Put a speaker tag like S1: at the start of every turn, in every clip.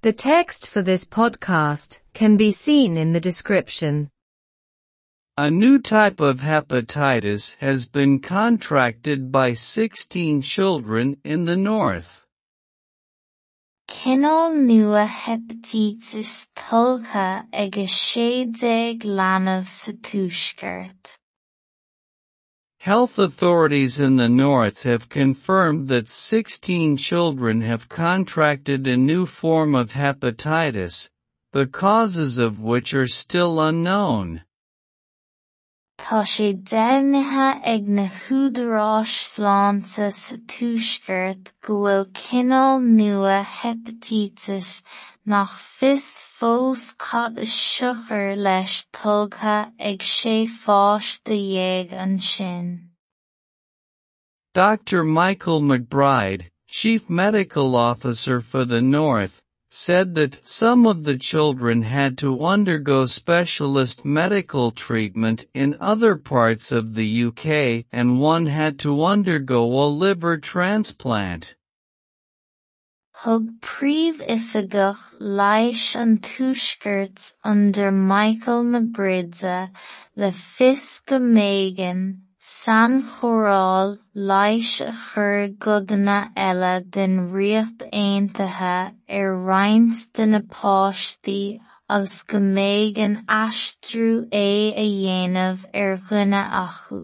S1: The text for this podcast can be seen in the description.
S2: A new type of hepatitis has been contracted by 16 children in the north.
S3: Cinál nua hepatitis tulcha ag séideag leanbh sa tuaisceart.
S2: Health authorities in the north have confirmed that 16 children have contracted a new form of hepatitis, the causes of which are still unknown.
S3: Déarnathe ag na húdaráis sláinte sa tuaisceart go bhfuil cinál nua hepatitis nach fós leis ag sé de.
S2: Dr. Michael McBride, Chief Medical Officer for the North, said that some of the children had to undergo specialist medical treatment in other parts of the UK and one had to undergo a liver transplant.
S3: Thug príomh-oifigigh leighis an tuaisceart under Michael McBride le fios go mbeidh san chóireáil leighis a chur godanna eile den Ríocht Aontaithe ar roinnt de na páistí agus go é a er acu.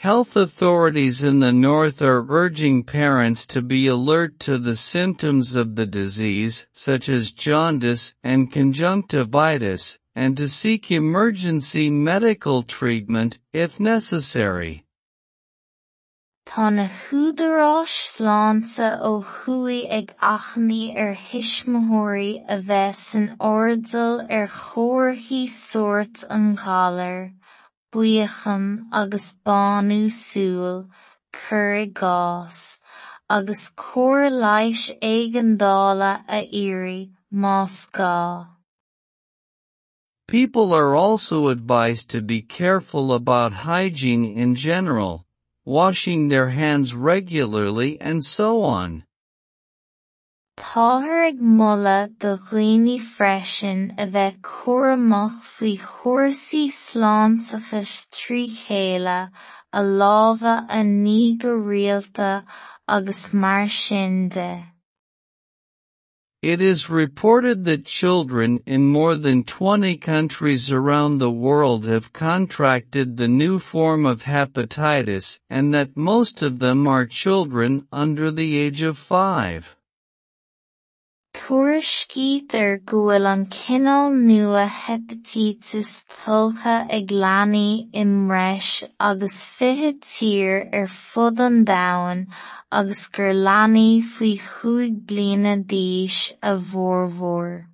S2: Health authorities in the north are urging parents to be alert to the symptoms of the disease, such as jaundice and conjunctivitis, and to seek emergency medical treatment if necessary.
S3: Tá na sláinte ó chuaigh ag achannaí ar er thuismitheoirí a bheith san ardal ar sórt an agus banú súil, cur agus a.
S2: People are also advised to be careful about hygiene in general, washing their hands regularly and so on.
S3: Do dhaoine freisin a bheith cuaireamach faoi trí chéile a a ní go rialta agus mar sin de.
S2: It is reported that children in more than 20 countries around the world have contracted the new form of hepatitis and that most of them are children under the age of 5.
S3: Nua hepatitis agus domhain agus a.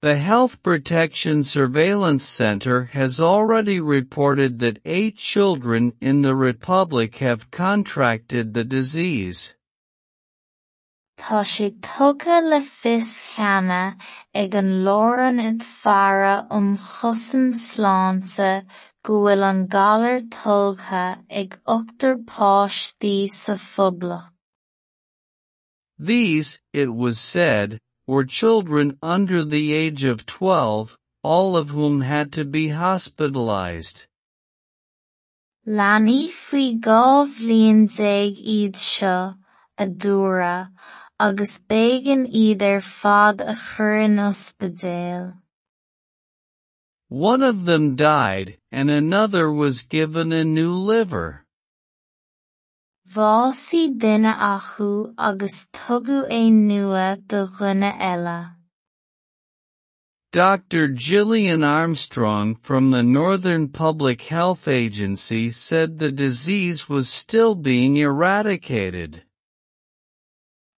S2: The Health Protection Surveillance Center has already reported that eight children in the Republic have contracted the disease.
S3: Tá sé tugadh le fios cheana ag an lóran ag fearra um chosaint sláinte go bhfuil an galar ag páistí sa phoblacht.
S2: These, it was said, were children under the age of 12, all of whom had to be hospitalized.
S3: Leanaí faoi dhá bhliain déag iad seo, a dúradh, agus b'éigean iad ar fad a chur in.
S2: One of them died, and another was given a new liver.
S3: Bhásaí duine acu agus tugadh é nua do dhuine eile.
S2: Dr. Gillian Armstrong from the Northern Public Health Agency said the disease was still being eradicated.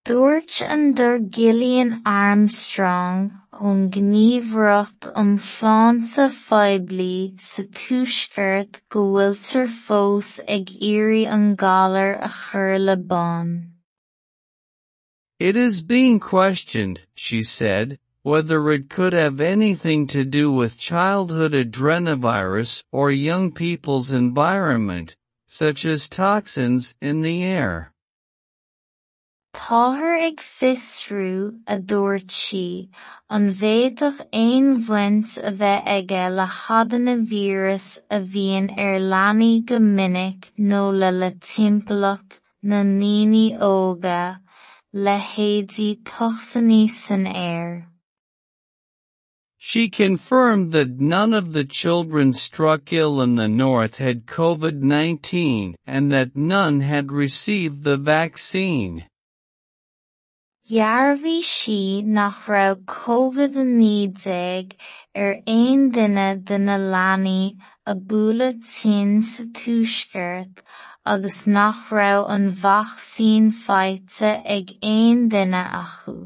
S3: Dúirt an Dr Gillian Armstrong ón gníomhaireacht iomlánta poiblí sa tuaisceart go bhfuiltear fós ag iarraidh an galar a chur le bán.
S2: It is being questioned, she said, whether it could have anything to do with childhood adenovirus or young people's environment, such as toxins in the air.
S3: Ag a aon bhaint a bheith aige le a ar leanaí go minic le na óga le tosaní san air.
S2: She confirmed that none of the children struck ill in the north had COVID-19 and that none had received the vaccine.
S3: Dhearbhí sí nach raibh COVID-19 ar er aon duine de na leanaí a bhualadh tin sa tuaisceart agus nach raibh an vacsaín faighte ag aon duine acu.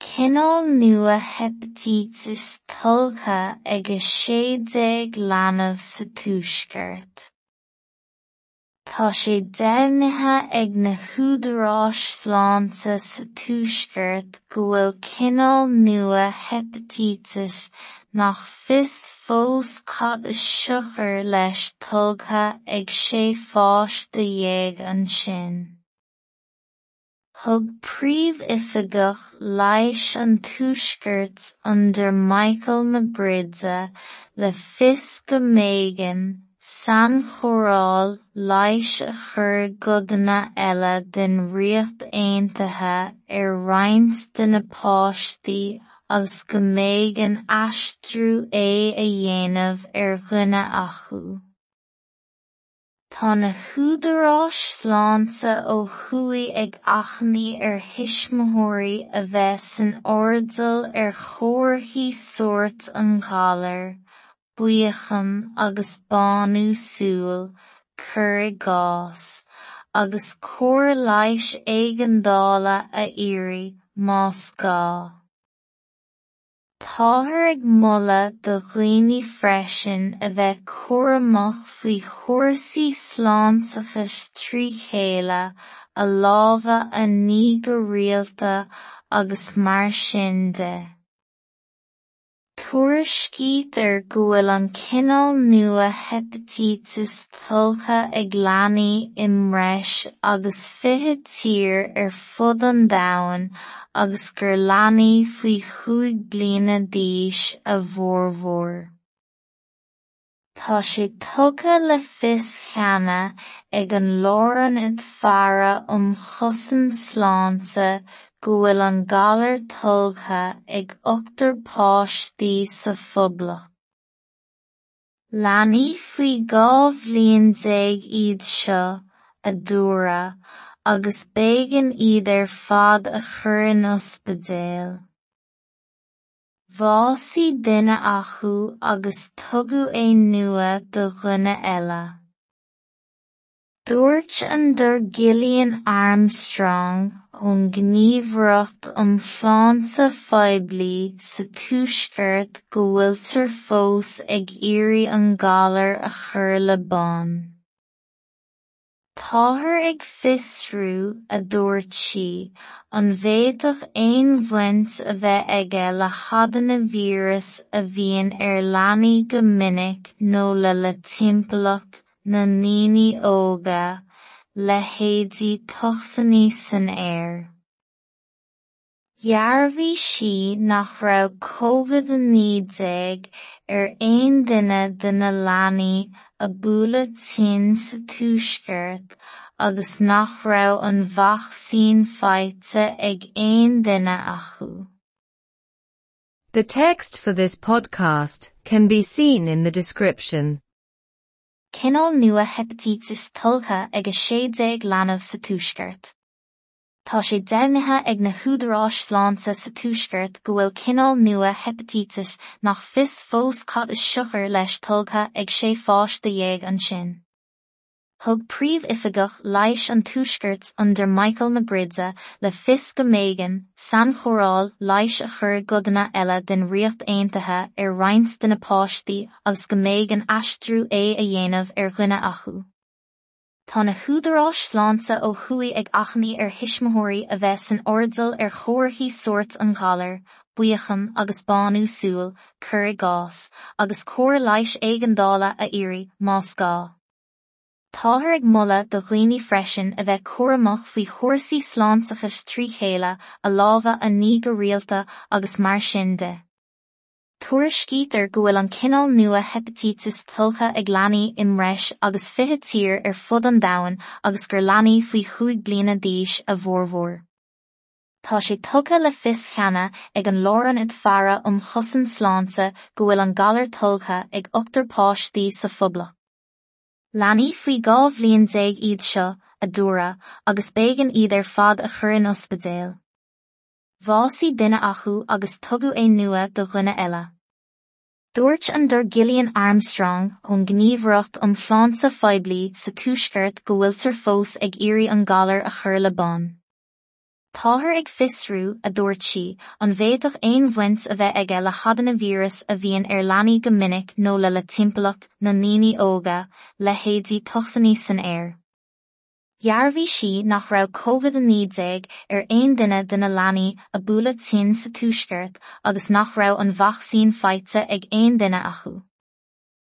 S3: Cinneáil nua hepatitis tulcha ag a séideag leanbh sa tuaisceart. Húdaráis sláinte sa tuaisceart go nua hepatitis nach fios fós is siochar leis tulgtha ag sé fáis de dhéag ansin. Thug príomh-oifigigh leighis an under Michael na Bride le fios go méigean San chóireáil leighis a chur godanna eile den riocht aontaithe ar roinnt de na páistí agus go mbeidh an aistriú é a dhéanamh ar dhuine acu. Tá na húdaráis sláinte ó thuaidh ag achannaí ar thuismitheoirí a bheith san ardal ar chomharthaí sórt an ghalar buíochán agus banú súil, cur i gcás, agus cuir leighis éigeandála a iarraidh más gá. Táthar ag moladh do dhaoine freisin a bheith cuar amach faoi chórasaí sláintachais tríchéile a lámhadh a ní go rialta agus mar sin de. Tuairiscítear go bhfuil an cineál nua hepatitis tulcha ag leanaí imreis agus fiche tír ar fud an domhain agus gur leanaí faoi chúig bliana d'aois a bhformhór. Tá sé tugadh le id fearra um chosaint sláinte go bhfuil an galar tuilge ag ochtar páistí sa phoblacht. Leanaí faoi dhá bhliain déag iad seo a dúradh agus b'éigean iad ar fad a chur in ospidéal. Bhásaí duine acu agus tugadh é nua do dhuine eile. Dúirt an Gillian Armstrong ón gníomhaireacht iomlánta poiblí sa tuaisceart go bhfuiltear fós ag iarraidh an galar a chur le bán. Táthar ag fiosrú a dúirt sí an bhféadfadh aon bhaint a bheith aige le hadaimh víreas a ar go minic nó le le timpeallacht na ndaoine óga le tosaní san air. Dhearbhí sí nach raibh COVID-19 ar er aon duine de na leanaí a bhualadh tin sa tuaisceart agus nach raibh an vacsaín faighte ag aon duine acu.
S1: The text for this podcast can be seen in the description.
S3: Cinál nua hepatitis tulcha agus sé déag leanamh sa túisgurt. Tá sé dénathe ag na húdarráis sláánta sa túisgurt go bhfuil cinál nua hepatitis nach fis fós cat is suchar leis tulcha ag sé fáis de dhéag an sin. thug príomhoifigeach leis an túisgurt under Michael na Gridsa le fis go mégan san choráil leis a chur godanna eile den riocht aontathe ar reinint de napáistí agus go méid an astrú é a dhéanamh ar ghuiine achu. Tá na húdarás sláánta ó thuí ag achnaí ar hisismothirí a bheits san ordsal ar chóirthaí sort an galir, buochan agus banú súil, cur gás, agus cóir leis éigendála a iri más gá. Táthar ag mulla do dhaoine freisin a bheith cuaramach faoi chóirsaí sláintachas trí chéile a lámha a ní go rialta agus mar sin de. Tuairiscítear go bhfuil an cinál nua hepatitis tulcha ag leanaí imreis agus fiche tír ar fud an domhain agus gur leanaí faoi chuaig bliana d'aois a bhformhór. Tá sé tugtha le fis cheana ag an láran id fearra um chosan sláinte go bhfuil an galar tulcha ag ochtar páistí sa phoblach. Leanaí faoi gá bhbliain déag iad seo a dúra agus bégan iad ar fad a chur in ospidéal. Bhásaí duine acu agus tugadh é nua do dhuine eile. Dúirt an dur Gillian Armstrong ón gníomhreacht an phláinsa feiblí sa túisceart go bhfuiltar fós ag iarraidh an galar a chur le bán. Táthar ag fisrú a dúirt si an bhéadach aon bhaint a bheith aige le hadanna vírus a bhíon ar leanaí go minic nó le le timpplaach na níní óga le héadí tosaní san air. Dhearbhí si nach raibh COVID-19 ar aon duine de na leanaí a bualadh tin sa túisceart agus nach raibh an vacsaín faighte ag aon duine acu.